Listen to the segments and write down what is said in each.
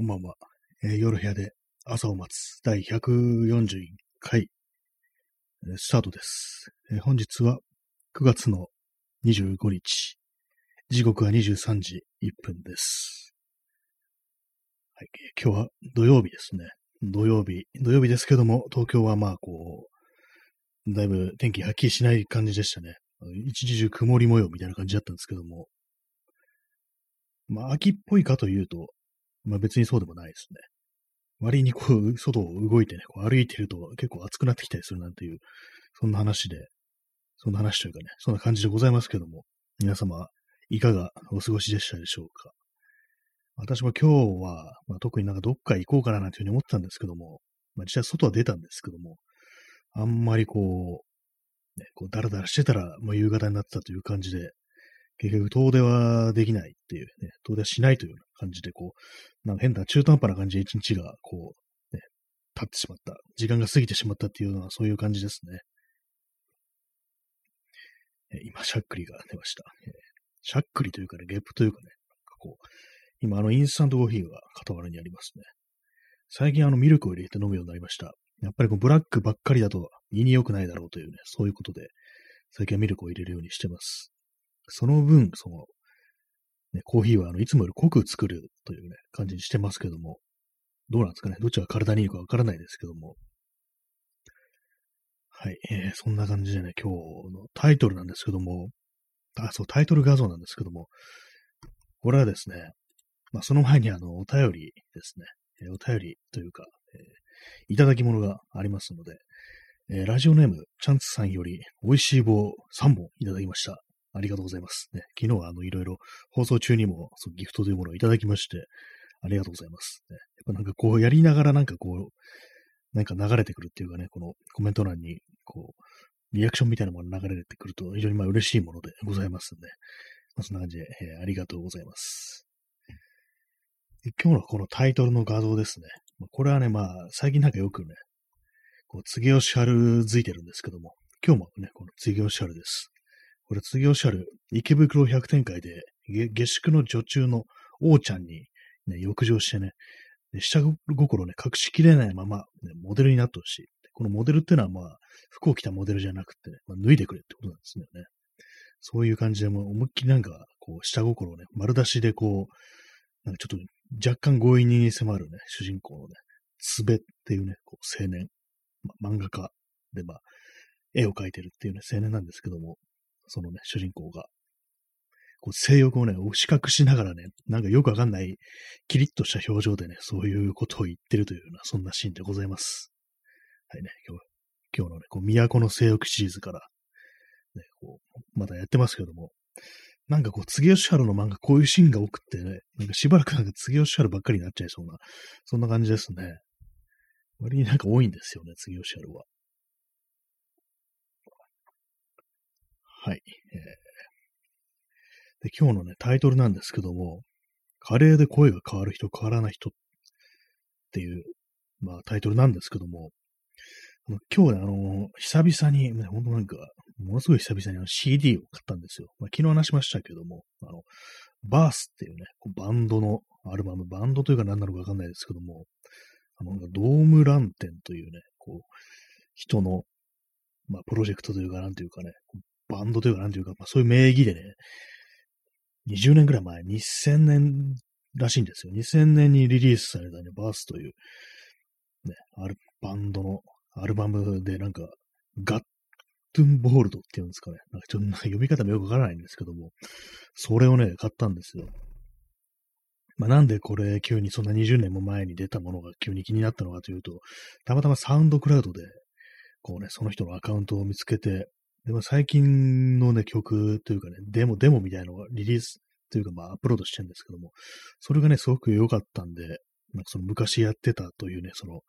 こんばんは。えー夜部屋で朝を待つ第141回、えースタートです、えー本日は9月の25日。時刻は23時1分です。はい、今日は土曜日ですね。土曜日。土曜日ですけども、東京はまあこう、だいぶ天気はっきりしない感じでしたね。一日中曇り模様みたいな感じだったんですけども、まあ秋っぽいかというと、まあ別にそうでもないですね。割にこう、外を動いてね、こう歩いてると結構暑くなってきたりするなんていう、そんな話で、そんな話というかね、そんな感じでございますけども、皆様、いかがお過ごしでしたでしょうか？私も今日は、まあ、特になんかどっか行こうかななんていうふうに思ってたんですけども、まあ実際外は出たんですけども、あんまりこう、ね、こうダラダラしてたらもう夕方になってたという感じで、結局遠出はできないっていうね、遠出はしないという感じで、こう、なんか変な中途半端な感じで一日がこう、ね、経ってしまった、時間が過ぎてしまったっていうのはそういう感じですね。え今、しゃっくりが出ました。えしゃっくりというかね、ゲップというかね、なんかこう、今、あの、インスタントコーヒーが傍らにありますね。最近、あの、ミルクを入れて飲むようになりました。やっぱりこうブラックばっかりだと胃に良くないだろうというね、そういうことで、最近はミルクを入れるようにしてます。その分、その、ね、コーヒーはあのいつもより濃く作るというね、感じにしてますけども、どうなんですかね？どっちが体にいいかわからないですけども。はい、えー、そんな感じでね、今日のタイトルなんですけども、あ、そう、タイトル画像なんですけども、これはですね、まあ、その前にあの、お便りですね、えーお便りというか、えーいただき物がありますので、えーラジオネーム、チャンツさんより、美味しい棒3本いただきました。ありがとうございます。ね、昨日はあの、いろいろ放送中にもそうギフトというものをいただきまして、ありがとうございます。ね、やっぱなんかこうやりながらなんかこう、なんか流れてくるっていうかね、このコメント欄に、こう、リアクションみたいなものが流れてくると非常にまあ嬉しいものでございますんで、まあ、そんな感じで、えーありがとうございます。今日のこのタイトルの画像ですね。これはね、まあ、最近なんかよくね、こう、次吉春づいてるんですけども、今日もね、この次吉春です。これ次吉春、池袋百展開で、下宿の女中の王ちゃんに、ね、浴場してね、で下心をね、隠しきれないまま、ね、モデルになってほしい。このモデルっていうのは、まあ、服を着たモデルじゃなくてね、まあ、脱いでくれってことなんですよね。そういう感じで、も思いっきりなんか、こう、下心をね、丸出しでこう、なんかちょっと若干強引に迫るね、主人公のね、つべっていうね、こう青年、ま、漫画家で、まあ、絵を描いてるっていうね、青年なんですけども、そのね、主人公が、こう性欲をね、押し隠しながらね、なんかよくわかんない、キリッとした表情でね、そういうことを言ってるというような、そんなシーンでございます。はいね、今日、今日のね、こう、都の性欲シリーズから、ね、こう、まだやってますけども、なんかこう、次吉春の漫画、こういうシーンが多くってね、なんかしばらくなんか次吉春ばっかりになっちゃいそうな、そんな感じですね。割になんか多いんですよね、次吉春は。はい。えーで、今日のね、タイトルなんですけども、カレーで声が変わる人、変わらない人っていう、まあタイトルなんですけども、あの今日ね、あの久々に、ね、ほんとなんか、ものすごい久々にあの CD を買ったんですよ。まあ、昨日話しましたけども、あの、バースっていうね、バンドのアルバム、バンドというか何なのかわかんないですけども、あの、ドームランテンというね、こう、人の、まあ、プロジェクトというか、なんていうかね、バンドというか、なんていうか、まあ、そういう名義でね、20年ぐらい前、2000年らしいんですよ。2000年にリリースされたね、バースという、ね、アルバンドのアルバムで、なんか、ガットゥンボールドっていうんですかね。なんかちょっとな読み方もよくわからないんですけども、それをね、買ったんですよ。まあ、なんでこれ急にそんな20年も前に出たものが急に気になったのかというと、たまたまサウンドクラウドで、こうね、その人のアカウントを見つけて、でも最近のね、曲というかね、デモ、デモみたいなのがリリースというか、まあ、アップロードしてるんですけども、それがね、すごく良かったんで、なんかその昔やってたというね、その、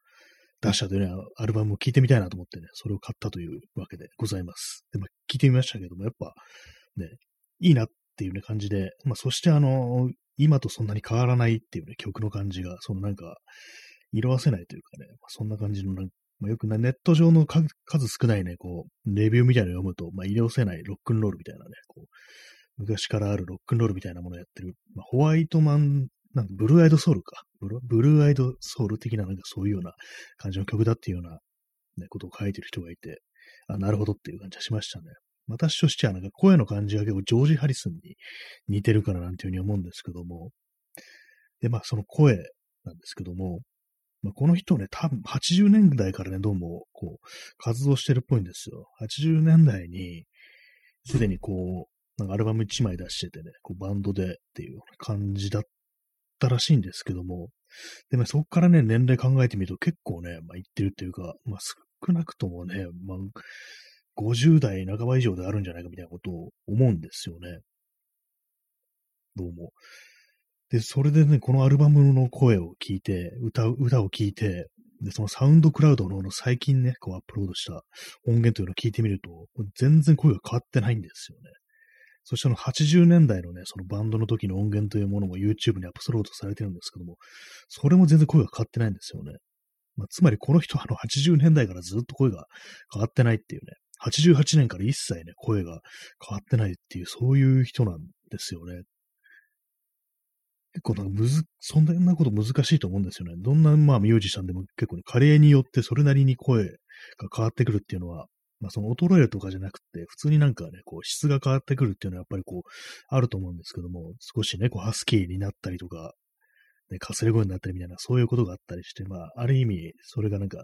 出したというね、アルバムを聴いてみたいなと思ってね、それを買ったというわけでございます。で、まあ、聞いてみましたけども、やっぱ、ね、いいなっていうね、感じで、まあ、そしてあの、今とそんなに変わらないっていうね、曲の感じが、そのなんか、色あせないというかね、まあ、そんな感じのなん、まあ、よくねネット上の数少ないね、こう、レビューみたいなの読むと、まあ、色あせないロックンロールみたいなね、こう、昔からあるロックンロールみたいなものをやってる、まあ、ホワイトマンなんかブルーアイドソウルか。ブルブルーアイドソウル的ななんかそういうような感じの曲だっていうような、ね、ことを書いてる人がいて、あ、なるほどっていう感じはしましたね。私としてはなんか声の感じが結構ジョージ・ハリスンに似てるからなんていうふうに思うんですけども、で、まあその声なんですけども、まあ、この人ね、多分80年代からね、どうもこう活動してるっぽいんですよ。80年代にすでにこう、なんかアルバム1枚出しててね、こうバンドでっていう感じだったらしいんですけども、でもそこからね、年齢考えてみると結構ね、まあ、言ってるっていうか、まあ、少なくともね、まあ、50代半ば以上であるんじゃないかみたいなことを思うんですよね。どうも。で、それでね、このアルバムの声を聞いて、歌、歌を聞いて、で、そのサウンドクラウドの最近ね、こうアップロードした音源というのを聞いてみると、全然声が変わってないんですよね。そしてあの80年代のね、そのバンドの時の音源というものも YouTube にアップロードされてるんですけども、それも全然声が変わってないんですよね。まあ、つまりこの人はあの80年代からずっと声が変わってないっていうね、88年から一切ね、声が変わってないっていう、そういう人なんですよね。結構なんかむず、そんなこと難しいと思うんですよね。どんな、まあ、ミュージシャンでも結構ね、加齢によってそれなりに声が変わってくるっていうのは、まあ、その衰えるとかじゃなくて、普通になんかね、こう、質が変わってくるっていうのはやっぱりこう、あると思うんですけども、少しね、こう、ハスキーになったりとか、ね、かすれ声になったりみたいな、そういうことがあったりして、まあ、ある意味、それがなんか、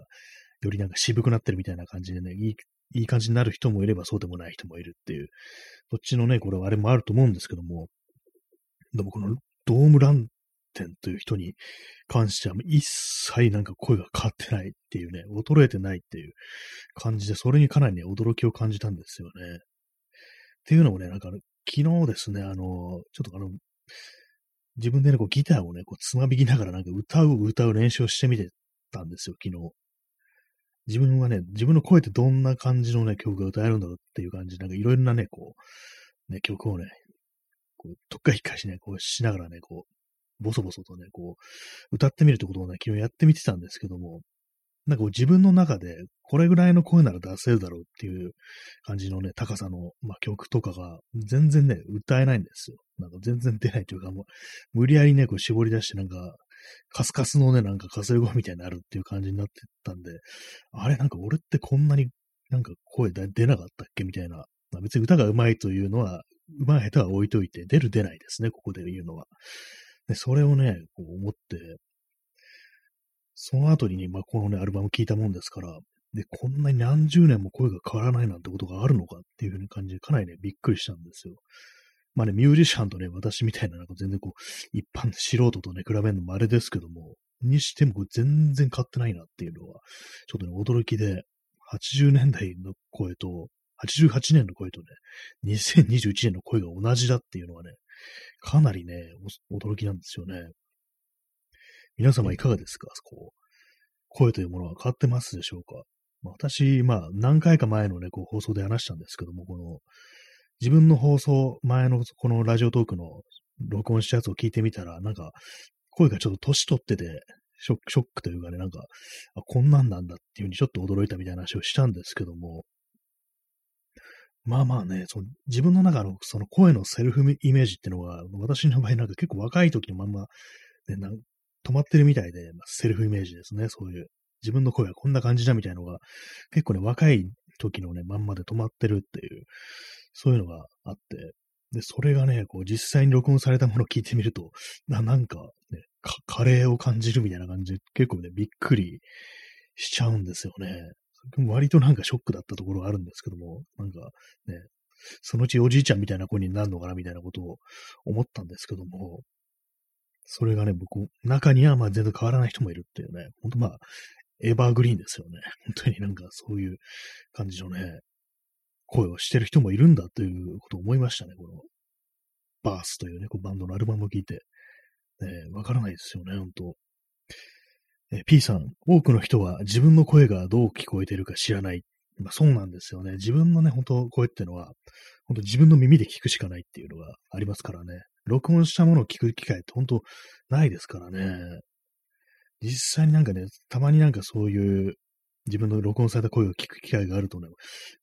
よりなんか渋くなってるみたいな感じでね、いい、いい感じになる人もいればそうでもない人もいるっていう、そっちのね、これはあれもあると思うんですけども、でもこのドームランテンという人に関しては一切なんか声が変わってないっていうね、衰えてないっていう感じで、それにかなりね、驚きを感じたんですよね。っていうのもね、なんか昨日ですね、あの、ちょっとあの、自分でね、こうギターをね、こうつまびきながらなんか歌う歌う練習をしてみてたんですよ、昨日。自分はね、自分の声ってどんな感じのね、曲が歌えるんだろうっていう感じで、なんかいろいろなね、こう、ね、曲をね、こう、とっかひっかしね、こうしながらね、こう、ボソボソとね、こう、歌ってみるってことをね、昨日やってみてたんですけども、なんかこう自分の中で、これぐらいの声なら出せるだろうっていう感じのね、高さの、まあ、曲とかが、全然ね、歌えないんですよ。なんか全然出ないというか、もう、無理やりね、こう絞り出して、なんか、カスカスのね、なんかかすれ声みたいになるっていう感じになってたんで、あれ、なんか俺ってこんなになんか声出なかったっけみたいな。まあ、別に歌が上手いというのはまい下手は置いといて、出る出ないですね、ここで言うのは。で、それをね、こう思って、その後にね、まあ、このね、アルバム聴いたもんですから、で、こんなに何十年も声が変わらないなんてことがあるのかっていうふうに感じで、かなりね、びっくりしたんですよ。まあね、ミュージシャンとね、私みたいな、なんか全然こう、一般素人とね、比べるのもあれですけども、にしても全然変わってないなっていうのは、ちょっとね、驚きで、80年代の声と、88年の声とね、2021年の声が同じだっていうのはね、かなりね、驚きなんですよね。皆様いかがですか？こう、声というものは変わってますでしょうか、私、まあ、何回か前のね、こう放送で話したんですけども、この、自分の放送前のこのラジオトークの録音したやつを聞いてみたら、なんか、声がちょっと年取ってて、ショック、ショックというかね、なんか、あ、こんなんなんだっていうふうにちょっと驚いたみたいな話をしたんですけども、まあまあね、その自分の中のその声のセルフイメージっていうのは、私の場合なんか結構若い時のまんま、ね、なん止まってるみたいで、まあ、セルフイメージですね、そういう。自分の声はこんな感じだみたいなのが、結構ね、若い時のね、まんまで止まってるっていう、そういうのがあって、で、それがね、こう実際に録音されたものを聞いてみると、ななんかね、カレーを感じるみたいな感じで、結構ね、びっくりしちゃうんですよね。割となんかショックだったところがあるんですけども、なんかね、そのうちおじいちゃんみたいな子になるのかなみたいなことを思ったんですけども、それがね、僕、中にはまあ全然変わらない人もいるっていうね、ほんとまあ、エバーグリーンですよね。本当になんかそういう感じのね、声をしてる人もいるんだということを思いましたね、この、バースというね、こうバンドのアルバムを聴いて。ね、わからないですよね、本当え P さん、多くの人は自分の声がどう聞こえているか知らない。まあ、そうなんですよね。自分のね、本当声ってのは、本当自分の耳で聞くしかないっていうのがありますからね。録音したものを聞く機会って本当ないですからね。実際になんかね、たまになんかそういう自分の録音された声を聞く機会があるとね、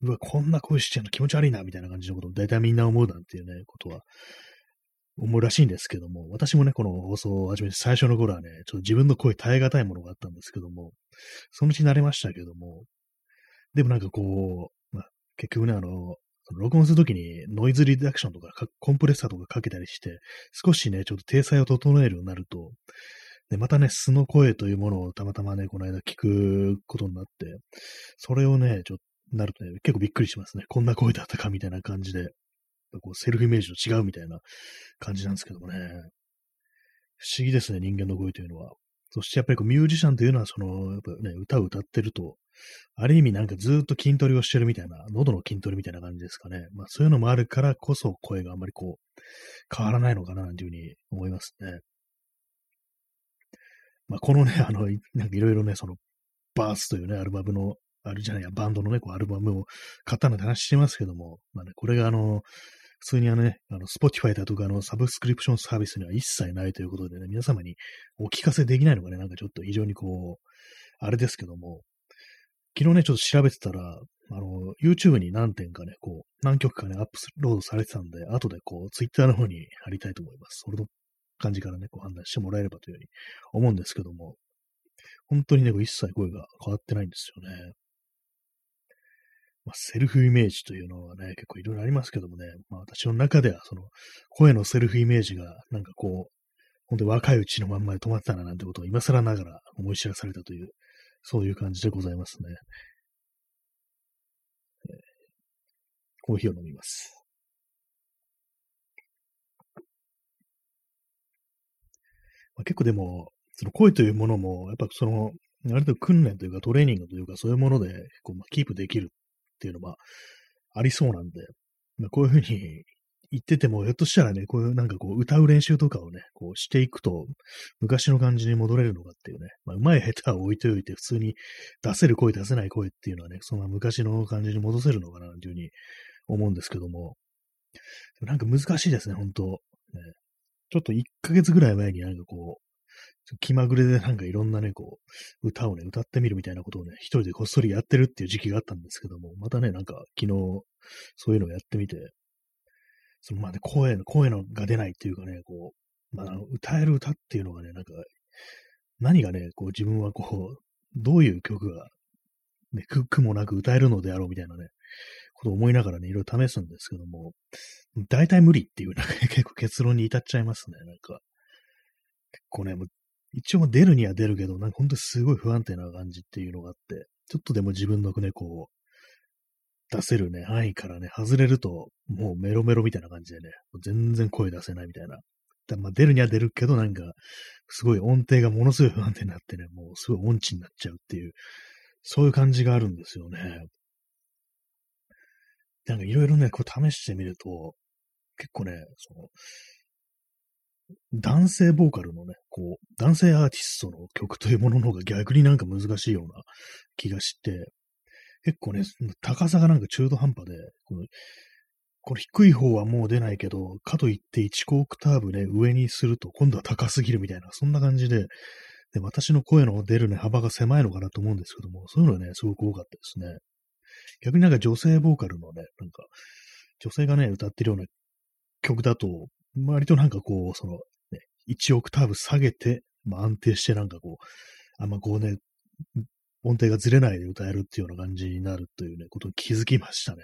うわ、こんな声しちゃうの気持ち悪いな、みたいな感じのことを大体みんな思うなんていうね、ことは思うらしいんですけども、私もね、この放送を始めて最初の頃はね、ちょっと自分の声耐え難いものがあったんですけども、そのうち慣れましたけども、でもなんかこう、まあ、結局ね、あの、録音するときにノイズリダクションとかコンプレッサーとかかけたりして、少しね、ちょっと体裁を整えるようになると、で、またね、素の声というものをたまたまね、この間聞くことになって、それをね、ちょっとなるとね、結構びっくりしますね。こんな声だったかみたいな感じで、こうセルフイメージと違うみたいな感じなんですけどもね。不思議ですね、人間の声というのは。そしてやっぱりこうミュージシャンというのは、その、やっぱね、歌を歌ってると、ある意味なんかずっと筋トレをしてるみたいな、喉の筋トレみたいな感じですかね。まあそういうのもあるからこそ声があんまりこう、変わらないのかな、なんていうふうに思いますね。まあ、このね、あの、なんかいろいろね、その、バースというね、アルバムの、あるじゃないや、バンドのね、こうアルバムを買ったなんて話してますけども、まあね、これがあの、普通にあのね、あの、 Spotify だとかのサブスクリプションサービスには一切ないということでね、皆様にお聞かせできないのがね、なんかちょっと非常にこう、あれですけども、昨日ね、ちょっと調べてたら、あの、YouTube に何点かね、こう、何曲かね、アップロードされてたんで、後でこう、Twitter の方に貼りたいと思います。それの感じからね、こう判断してもらえればというふうに思うんですけども、本当にね、こう一切声が変わってないんですよね。まあ、セルフイメージというのはね、結構いろいろありますけどもね、まあ私の中ではその声のセルフイメージがなんかこう、本当に若いうちのまんまで止まってたななんてことを今更ながら思い知らされたという、そういう感じでございますね。コーヒーを飲みます。まあ、結構でも、その声というものも、やっぱその、ある程度訓練というかトレーニングというかそういうものでこう、まあ、キープできるっていうのはありそうなんで、まあ、こういうふうに言ってても、ひょっとしたらね、こういうなんかこう歌う練習とかをね、こうしていくと、昔の感じに戻れるのかっていうね、まあ、上手い下手は置いておいて、普通に出せる声、出せない声っていうのはね、その昔の感じに戻せるのかな、というふうに思うんですけども、なんか難しいですね、本当ね。ちょっと1ヶ月ぐらい前になんかこう、気まぐれでなんかいろんなね、こう、歌をね、歌ってみるみたいなことをね、一人でこっそりやってるっていう時期があったんですけども、またね、なんか昨日、そういうのをやってみて、そのまあね、声の、声のが出ないっていうかね、こう、まあ、歌える歌っていうのがね、なんか、何がね、こう自分はこう、どういう曲が、ね、く、くもなく歌えるのであろうみたいなね、ことを思いながらね、いろいろ試すんですけども、大体無理っていう、なんか結構結論に至っちゃいますね、なんか。結構ね、もう一応出るには出るけど、なんか本当にすごい不安定な感じっていうのがあって、ちょっとでも自分のね、こう、出せるね、範囲からね、外れると、もうメロメロみたいな感じでね、全然声出せないみたいな。だまあ出るには出るけど、なんか、すごい音程がものすごい不安定になってね、もうすごい音痴になっちゃうっていう、そういう感じがあるんですよね。なんかいろいろね、こう試してみると、結構ね、その、男性ボーカルのね、こう、男性アーティストの曲というものの方が逆になんか難しいような気がして、結構ね、高さがなんか中途半端で、このこれ低い方はもう出ないけど、かといって1オクターブね、上にすると今度は高すぎるみたいな、そんな感じで、で私の声の出るね、幅が狭いのかなと思うんですけども、そういうのはね、すごく多かったですね。逆になんか女性ボーカルのね、なんか、女性がね、歌ってるような曲だと、割となんかこう、その、ね、1オクターブ下げて、まあ、安定してなんかこう、あんまこうね、音程がずれないで歌えるっていうような感じになるというね、ことに気づきましたね。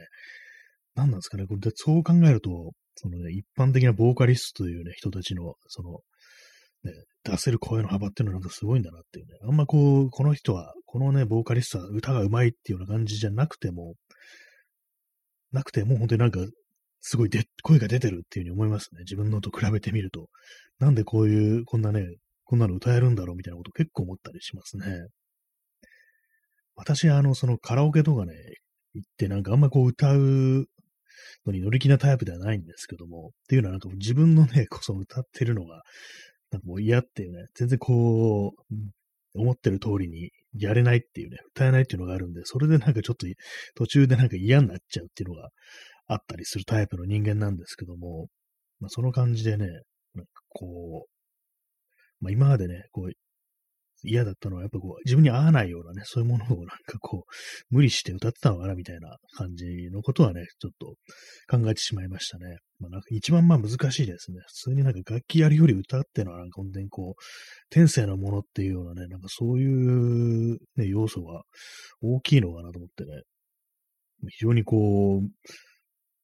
何なんですかね、これでそう考えると、そのね、一般的なボーカリストというね、人たちの、その、ね、出せる声の幅っていうのはなんかすごいんだなっていうね。あんまこう、この人は、このね、ボーカリストは歌が上手いっていうような感じじゃなくても、なくても本当になんか、すごいで声が出てるっていうふうに思いますね。自分のと比べてみると。なんでこういう、こんなね、こんなの歌えるんだろうみたいなこと結構思ったりしますね。私、あの、そのカラオケとかね、行ってなんかあんまこう歌うのに乗り気なタイプではないんですけども、っていうのはなんか自分のね、こそ歌ってるのが、なんかもう嫌っていうね、全然こう、思ってる通りにやれないっていうね、歌えないっていうのがあるんで、それでなんかちょっと途中でなんか嫌になっちゃうっていうのがあったりするタイプの人間なんですけども、まあ、その感じでね、なんかこう、まあ、今までね、こう、嫌だったのは、やっぱこう、自分に合わないようなね、そういうものを なんかこう、無理して歌ってたのかな、みたいな感じのことはね、ちょっと考えてしまいましたね。まあなんか一番まあ難しいですね。普通になんか楽器やるより歌ってのはなんか本当にこう、天性のものっていうようなね、なんかそういうね、要素が大きいのかなと思ってね、非常にこう、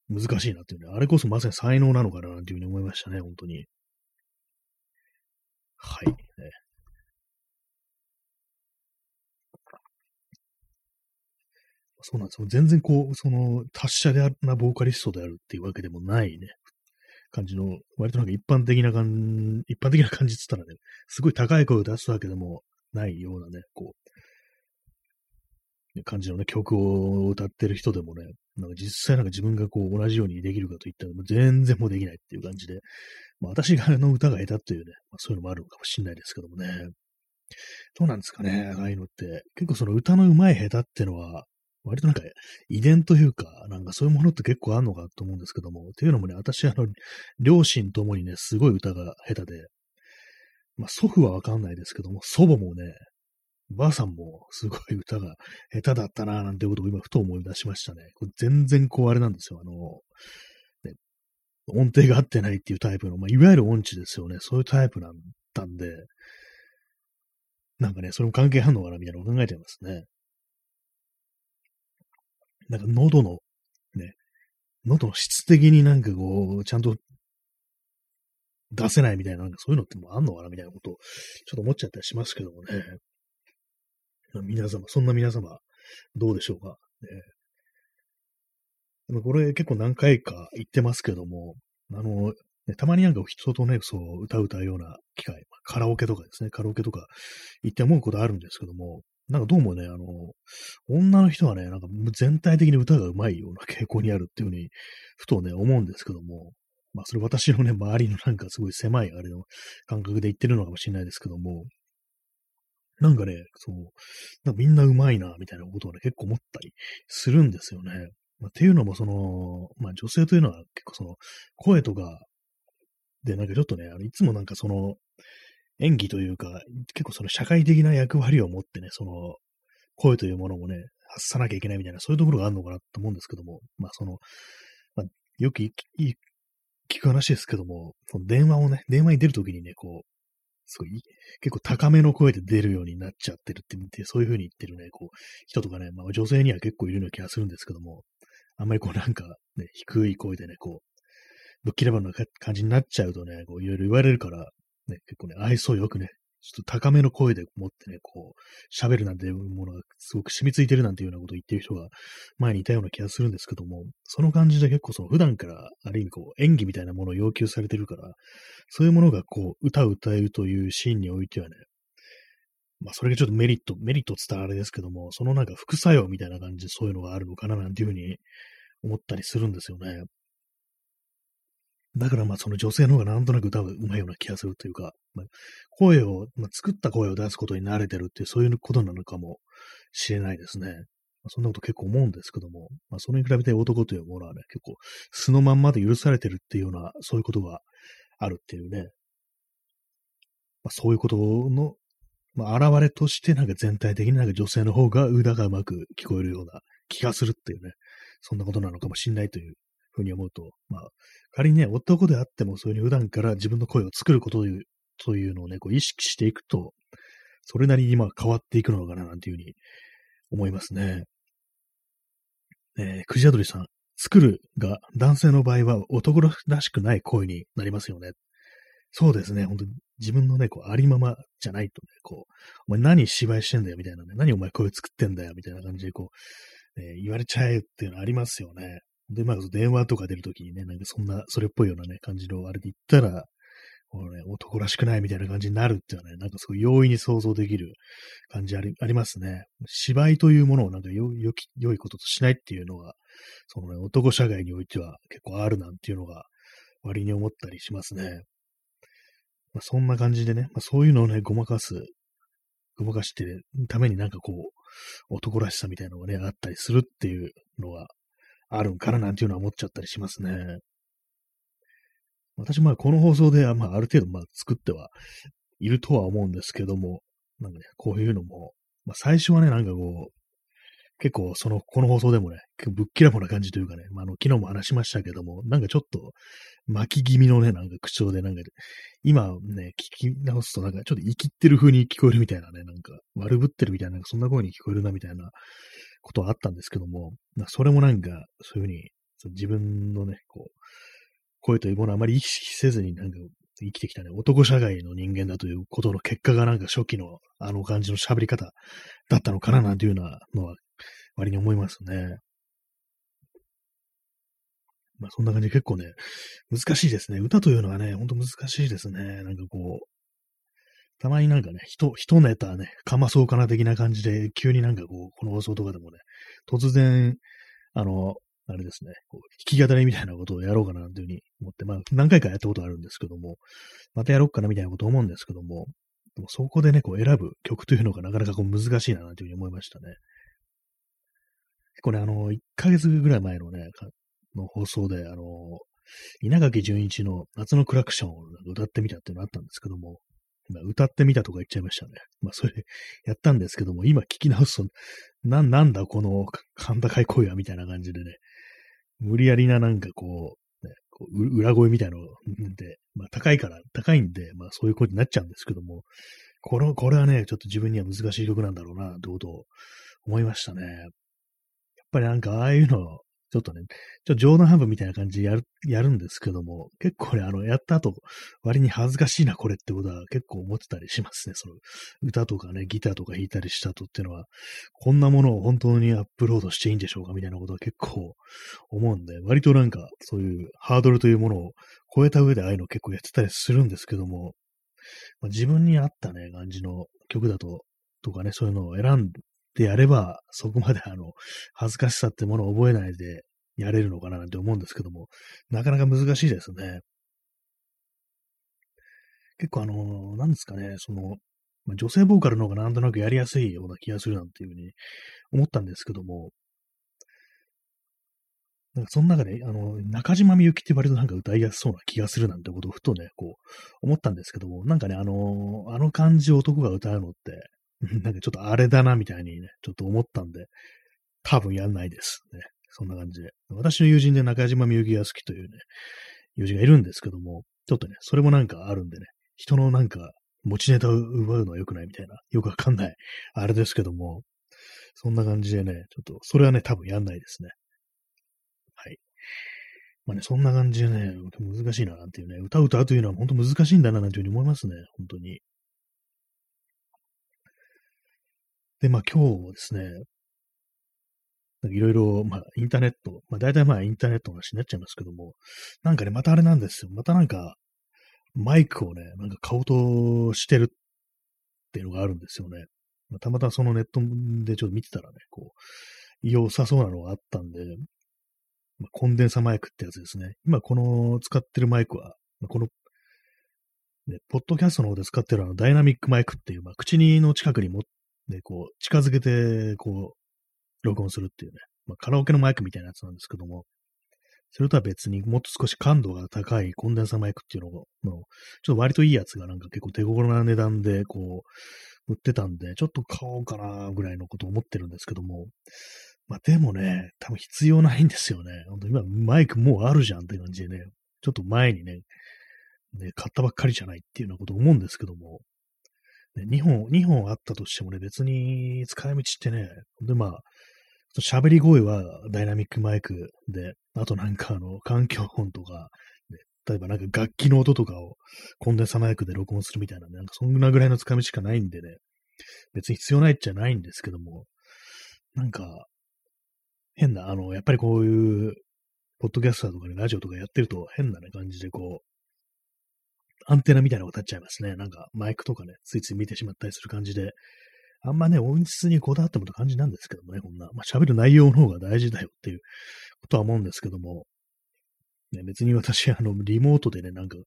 難しいなっていうね、あれこそまさに才能なのかななんていうふうに思いましたね、本当に。はい。ね、そうなんですよ。全然こう、その、達者であるなボーカリストであるっていうわけでもないね、感じの、割となんか一般的な感じ、一般的な感じって言ったらね、すごい高い声を出すわけでもないようなね、こう、感じのね、曲を歌ってる人でもね、なんか実際なんか自分がこう同じようにできるかといったら、全然もうできないっていう感じで、まあ私がの歌が下手っていうね、まあ、そういうのもあるのかもしれないですけどもね。どうなんですかね、ああいうのって。結構その歌の上手い下手っていうのは、割となんか遺伝というか、なんかそういうものって結構あるのかと思うんですけども、っていうのもね、私あの、両親ともにね、すごい歌が下手で、まあ祖父はわかんないですけども、祖母もね、ばあさんもすごい歌が 下手だったなぁなんてことを今ふと思い出しましたね。これ全然こうあれなんですよ。あの、ね、音程が合ってないっていうタイプの、まあ、いわゆる音痴ですよね。そういうタイプなんだんで、なんかね、それも関係あるのかなみたいなのを考えてますね。なんか喉の、ね、喉の質的になんかこう、ちゃんと出せないみたいな、なんかそういうのってもあんのかなみたいなことを、ちょっと思っちゃったりしますけどもね。皆様、そんな皆様、どうでしょうか？ね、これ結構何回か言ってますけども、あの、ね、たまになんか人とね、そう、歌う歌うような機会、まあカラオケとかですね、カラオケとか行って思うことあるんですけども、なんかどうもね、あの、女の人はね、なんか全体的に歌が上手いような傾向にあるっていうふうに、ふとね、思うんですけども、まあ、それ私のね、周りのなんかすごい狭いあれの感覚で言ってるのかもしれないですけども、なんかね、そう、なんかみんな上手いな、みたいなことをね、結構思ったりするんですよね。まあ、っていうのも、その、まあ、女性というのは結構その、声とか、で、なんかちょっとね、あのいつもなんかその、演技というか、結構その社会的な役割を持ってね、その、声というものもね、発さなきゃいけないみたいな、そういうところがあるのかなと思うんですけども、まあその、まあ、よく聞く話ですけども、その電話をね、電話に出るときにね、こう、すごい、結構高めの声で出るようになっちゃってるって見て、そういう風に言ってるね、こう、人とかね、まあ女性には結構いるような気がするんですけども、あんまりこうなんかね、低い声でね、こう、ぶっきらぼうな感じになっちゃうとね、こういろいろ言われるから、ね、結構ね、愛想よくね、ちょっと高めの声で持ってね、こう、喋るなんていうものがすごく染みついてるなんていうようなことを言ってる人が前にいたような気がするんですけども、その感じで結構その普段からある意味こう演技みたいなものを要求されてるから、そういうものがこう歌を歌えるというシーンにおいてはね、まあそれがちょっとメリット、メリット伝わあれですけども、そのなんか副作用みたいな感じでそういうのがあるのかななんていうふうに思ったりするんですよね。だからまあその女性の方がなんとなく歌うまいような気がするというか、まあ、声を、まあ、作った声を出すことに慣れてるっていうそういうことなのかもしれないですね。まあ、そんなこと結構思うんですけども、まあ、それに比べて男というものはね、結構素のまんまで許されてるっていうような、そういうことがあるっていうね、まあ、そういうことの、まあ、現れとしてなんか全体的になんか女性の方が歌がうまく聞こえるような気がするっていうね、そんなことなのかもしれないというふうに思うと、まあ、仮にね、男であってもそういうふうに普段から自分の声を作ることというというのをね、こう意識していくと、それなりにまあ変わっていくのかななんていうふうに思いますね。えー、クジアドリさん、作るが男性の場合は男らしくない声になりますよね。そうですね、本当に自分のね、こう、ありままじゃないとね、こう、お前何芝居してんだよみたいなね、何お前声作ってんだよみたいな感じでこう、えー、言われちゃえっていうのありますよね。で、まあ、電話とか出るときにね、なんかそんな、それっぽいようなね、感じのあれで言ったら、このね、男らしくないみたいな感じになるっていうのはね、なんかすごい容易に想像できる感じありありますね。芝居というものをなんかよ、よき、良いこととしないっていうのが、そのね、男社会においては結構あるなんていうのが割に思ったりしますね。まあ、そんな感じでね、まあ、そういうのをね、ごまかす、ごまかしてるためになんかこう、男らしさみたいなのがね、あったりするっていうのがあるんかななんていうのは思っちゃったりしますね。私、まあ、この放送では、まあ、ある程度、まあ、作ってはいるとは思うんですけども、なんかね、こういうのも、まあ最初はね、なんかこう、結構その、この放送でもね、ぶっきらぼうな感じというかね、まあ、あの、昨日も話しましたけども、なんかちょっと、巻き気味のね、なんか口調で、なんか、今ね、聞き直すとなんかちょっと生きってる風に聞こえるみたいなね、なんか悪ぶってるみたいな、なんかそんな声に聞こえるなみたいなことはあったんですけども、それもなんか、そういう風に、自分のね、こう、声というものをあまり意識せずになんか生きてきたね、男社会の人間だということの結果がなんか初期のあの感じの喋り方だったのかななんていうのは割に思いますね。まあそんな感じで結構ね、難しいですね。歌というのはね、ほんと難しいですね。なんかこう、たまになんかね、一、一ネタね、かまそうかな的な感じで、急になんかこう、この放送とかでもね、突然、あの、あれですね、こう弾き語りみたいなことをやろうかなというふうに思って、まあ何回かやったことあるんですけども、またやろうかなみたいなこと思うんですけども、でもそこでね、こう選ぶ曲というのがなかなかこう難しいなというふうに思いましたね。結構ね、あの、1ヶ月ぐらい前のね、の放送で、あの、稲垣淳一の夏のクラクションを歌ってみたっていうのあったんですけども、まあ、歌ってみたとか言っちゃいましたね。まあ、それ やったんですけども、今聞き直すと、な、なんだこの甲高い声はみたいな感じでね、無理やりななんかこう、ね、こう裏声みたいので、まあ高いから、高いんで、まあそういう声になっちゃうんですけども、これ、これはね、ちょっと自分には難しい曲なんだろうな、ってことを思いましたね。っぱりなんかああいうの、ちょっとね、ちょっと冗談半分みたいな感じでやる、やるんですけども、結構ね、あの、やった後、割に恥ずかしいな、これってことは結構思ってたりしますね。その、歌とかね、ギターとか弾いたりした後っていうのは、こんなものを本当にアップロードしていいんでしょうかみたいなことは結構思うんで、割となんか、そういうハードルというものを超えた上でああいうの結構やってたりするんですけども、まあ、自分に合ったね、感じの曲だと、とかね、そういうのを選んでやれば、そこまであの、恥ずかしさってものを覚えないでやれるのかななんて思うんですけども、なかなか難しいですね。結構あの、なんですかね、その、まあ、女性ボーカルの方がなんとなくやりやすいような気がするなんていうふうに思ったんですけども、なんかその中で、あの、中島みゆきって割となんか歌いやすそうな気がするなんてことをふとね、こう、思ったんですけども、なんかね、あの、あの感じを男が歌うのって、なんかちょっとあれだなみたいにね、ちょっと思ったんで、多分やんないです。ね。そんな感じで。私の友人で中島みゆきが好きというね、友人がいるんですけども、ちょっとね、それもなんかあるんでね、人のなんか持ちネタを奪うのは良くないみたいな、よくわかんない、あれですけども、そんな感じでね、ちょっと、それはね、多分やんないですね。はい。まあね、そんな感じでね、難しいななんていうね、歌う歌うというのは本当難しいんだななんていうふうに思いますね、本当に。で、まあ今日ですね、いろいろ、まあインターネット、まあ大体まあインターネットの話になっちゃいますけども、なんかね、またあれなんですよ。またなんか、マイクをね、なんか買おうとしてるっていうのがあるんですよね。まあ、たまたまそのネットでちょっと見てたらね、こう、良さそうなのがあったんで、まあ、コンデンサマイクってやつですね。今この使ってるマイクは、まあ、この、ね、ポッドキャストの方で使ってるあのダイナミックマイクっていう、まあ、口の近くに持っで、こう、近づけて、こう、録音するっていうね、まあ、カラオケのマイクみたいなやつなんですけども、それとは別にもっと少し感度が高いコンデンサーマイクっていうのを、ちょっと割といいやつがなんか結構手頃な値段でこう、売ってたんで、ちょっと買おうかなぐらいのことを思ってるんですけども、まあでもね、多分必要ないんですよね。本当今マイクもうあるじゃんって感じでね、ちょっと前にね、ね、買ったばっかりじゃないっていうようなこと思うんですけども、ね、2本、2本あったとしてもね、別に使い道ってね、で、まあ、喋り声はダイナミックマイクで、あとなんかあの、環境音とか、ね、例えばなんか楽器の音とかをコンデンサマイクで録音するみたいな、ね、なんかそんなぐらいの使い道しかないんでね、別に必要ないっちゃないんですけども、なんか、変な、あの、やっぱりこういう、ポッドキャスターとかね、ラジオとかやってると変なね、感じでこう、アンテナみたいなのが立っちゃいますね。なんかマイクとかね、ついつい見てしまったりする感じで、あんまね、音質にこだわってもって感じなんですけどもね、こんな、まあ、喋る内容の方が大事だよっていうことは思うんですけども、ね、別に私、あの、リモートでね、なんか、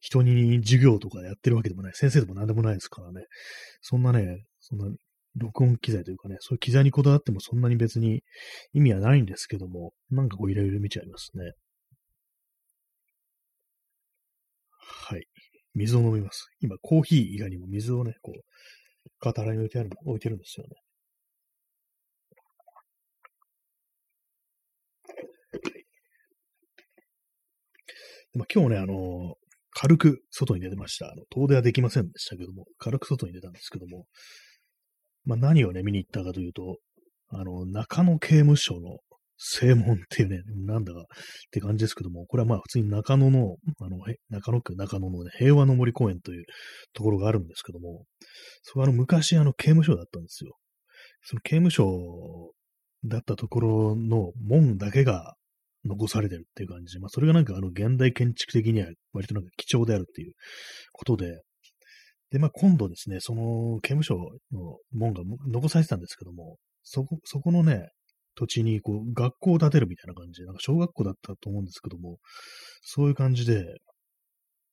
人に授業とかやってるわけでもない、先生でも何でもないですからね、そんなね、そんな、録音機材というかね、そういう機材にこだわってもそんなに別に意味はないんですけども、なんかこういろいろ見ちゃいますね。はい。水を飲みます。今、コーヒー以外にも水をね、こう、傍らに置いてある、置いてるんですよね。まあ、今日ね、あの、軽く外に出てました。あの遠出はできませんでしたけども、軽く外に出たんですけども、まあ、何をね、見に行ったかというと、あの、中野刑務所の正門っていうね、なんだかって感じですけども、これはまあ普通に中野の、あの、中野区中野のね、平和の森公園というところがあるんですけども、そこはあの昔あの刑務所だったんですよ。その刑務所だったところの門だけが残されてるっていう感じで、まあそれがなんかあの現代建築的には割となんか貴重であるっていうことで、で、まあ今度ですね、その刑務所の門が残されてたんですけども、そこ、そこのね、土地にこう学校を建てるみたいな感じで、なんか小学校だったと思うんですけども、そういう感じで、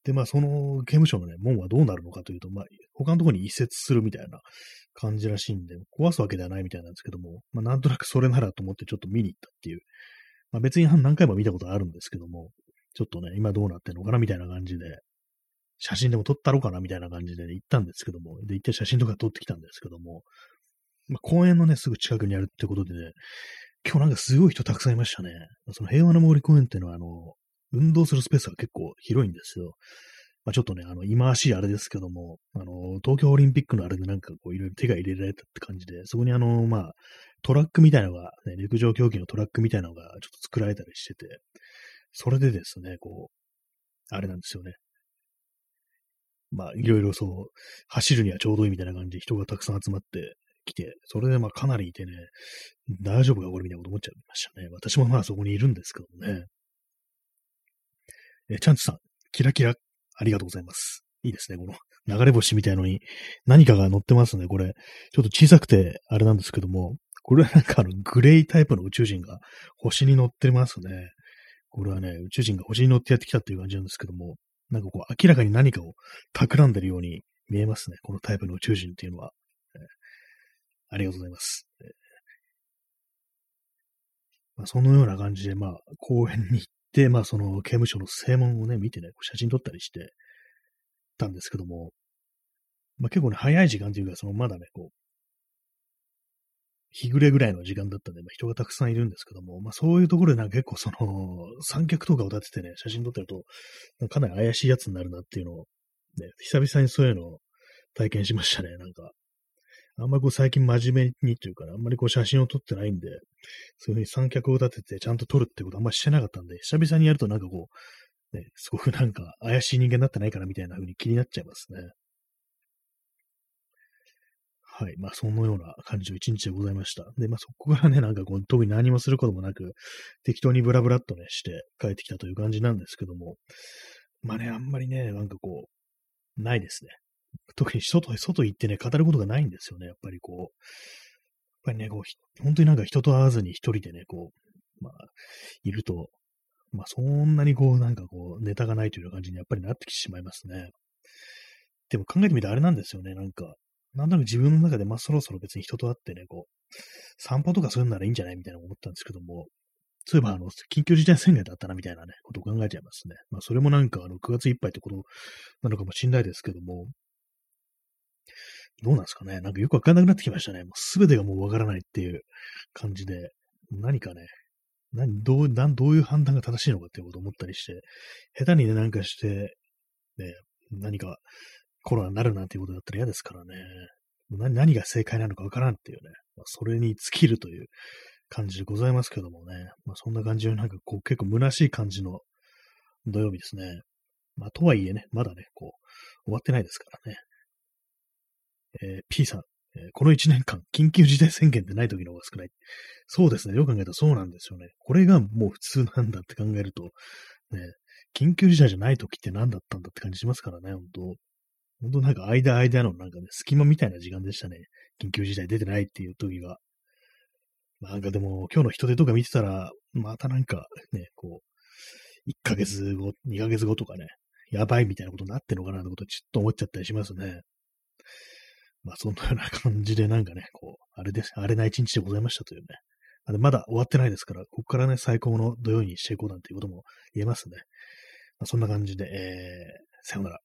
で、まあその刑務所のね、門はどうなるのかというと、まあ他のところに移設するみたいな感じらしいんで、壊すわけではないみたいなんですけども、まあなんとなくそれならと思ってちょっと見に行ったっていう、まあ別に何回も見たことあるんですけども、ちょっとね、今どうなってんのかなみたいな感じで、写真でも撮ったろうかなみたいな感じで、ね、行ったんですけども、で、行って写真とか撮ってきたんですけども、まあ、公園のね、すぐ近くにあるってことでね、今日なんかすごい人たくさんいましたね。その平和の森公園っていうのは、あの、運動するスペースが結構広いんですよ。まあ、ちょっとね、あの、今しいあれですけども、あの、東京オリンピックのあれでなんかこう、いろいろ手が入れられたって感じで、そこにあの、まあ、トラックみたいなのが、ね、陸上競技のトラックみたいなのがちょっと作られたりしてて、それでですね、こう、あれなんですよね。まあ、いろいろそう、走るにはちょうどいいみたいな感じで人がたくさん集まってきて、それでまあかなりいてね、大丈夫かこれみたいなこと思っちゃいましたね。私もまあそこにいるんですけどね。え、チャンツさん、キラキラ、ありがとうございます。いいですね、この流れ星みたいのに何かが乗ってますね、これ。ちょっと小さくてあれなんですけども、これはなんかあのグレイタイプの宇宙人が星に乗ってますね。これはね、宇宙人が星に乗ってやってきたっていう感じなんですけども、なんかこう、明らかに何かを企んでるように見えますね。このタイプの宇宙人っていうのは。ありがとうございます。えー、まあ、そのような感じで、まあ、公園に行って、まあ、その刑務所の正門をね、見てね、写真撮ったりしてたんですけども、まあ、結構ね、早い時間というか、そのまだね、こう、日暮れぐらいの時間だったんで、まあ、人がたくさんいるんですけども、まあ、そういうところでなんか結構その、三脚とかを立ててね、写真撮ってると、かなり怪しいやつになるなっていうのを、ね、久々にそういうのを体験しましたね、なんか。あんまりこう最近真面目にというか、ね、あんまりこう写真を撮ってないんで、そういうふうに三脚を立ててちゃんと撮るってことあんまりしてなかったんで、久々にやるとなんかこう、ね、すごくなんか怪しい人間になってないかなみたいな風に気になっちゃいますね。はい。まあ、そのような感じの一日でございました。で、まあ、そこからね、なんかこう、特に何もすることもなく、適当にブラブラっとね、して帰ってきたという感じなんですけども、まあね、あんまりね、なんかこう、ないですね。特に外、外行ってね、語ることがないんですよね、やっぱりこう。やっぱりね、こう、本当になんか人と会わずに一人でね、こう、まあ、いると、まあ、そんなにこう、なんかこう、ネタがないというような感じにやっぱりなってきてしまいますね。でも考えてみてあれなんですよね、なんか、なんとなく自分の中で、まあそろそろ別に人と会ってね、こう、散歩とかするならいいんじゃないみたいな思ったんですけども、そういえば、あの、緊急事態宣言だったな、みたいなね、ことを考えちゃいますね。まあ、それもなんか、あの、9月いっぱいってことなのかもしんないですけども、どうなんですかね。なんかよくわかんなくなってきましたね。もうすべてがもうわからないっていう感じで、何かね、何、どう、なん、どういう判断が正しいのかっていうことを思ったりして、下手にね、なんかして、ね、何かコロナになるなんていうことだったら嫌ですからね。何何が正解なのかわからんっていうね。まあ、それに尽きるという感じでございますけどもね。まあ、そんな感じのなんかこう結構虚しい感じの土曜日ですね。まあ、とはいえね、まだね、こう、終わってないですからね。えー、P さん、えー、この1年間、緊急事態宣言でない時の方が少ない。そうですね。よく考えたらそうなんですよね。これがもう普通なんだって考えると、ね、緊急事態じゃない時って何だったんだって感じしますからね、本当本当なんか間間のなんかね、隙間みたいな時間でしたね。緊急事態出てないっていう時が。なんかでも今日の人手とか見てたら、またなんかね、こう、1ヶ月後、2ヶ月後とかね、やばいみたいなことになってんのかなってことちょっと思っちゃったりしますね。まあそんなような感じでなんかね、こう、あれです、荒れな一日でございましたというね。まだ終わってないですから、ここからね、最高の土曜にしていこうなんていうことも言えますね。まあ、そんな感じで、えー、さよなら。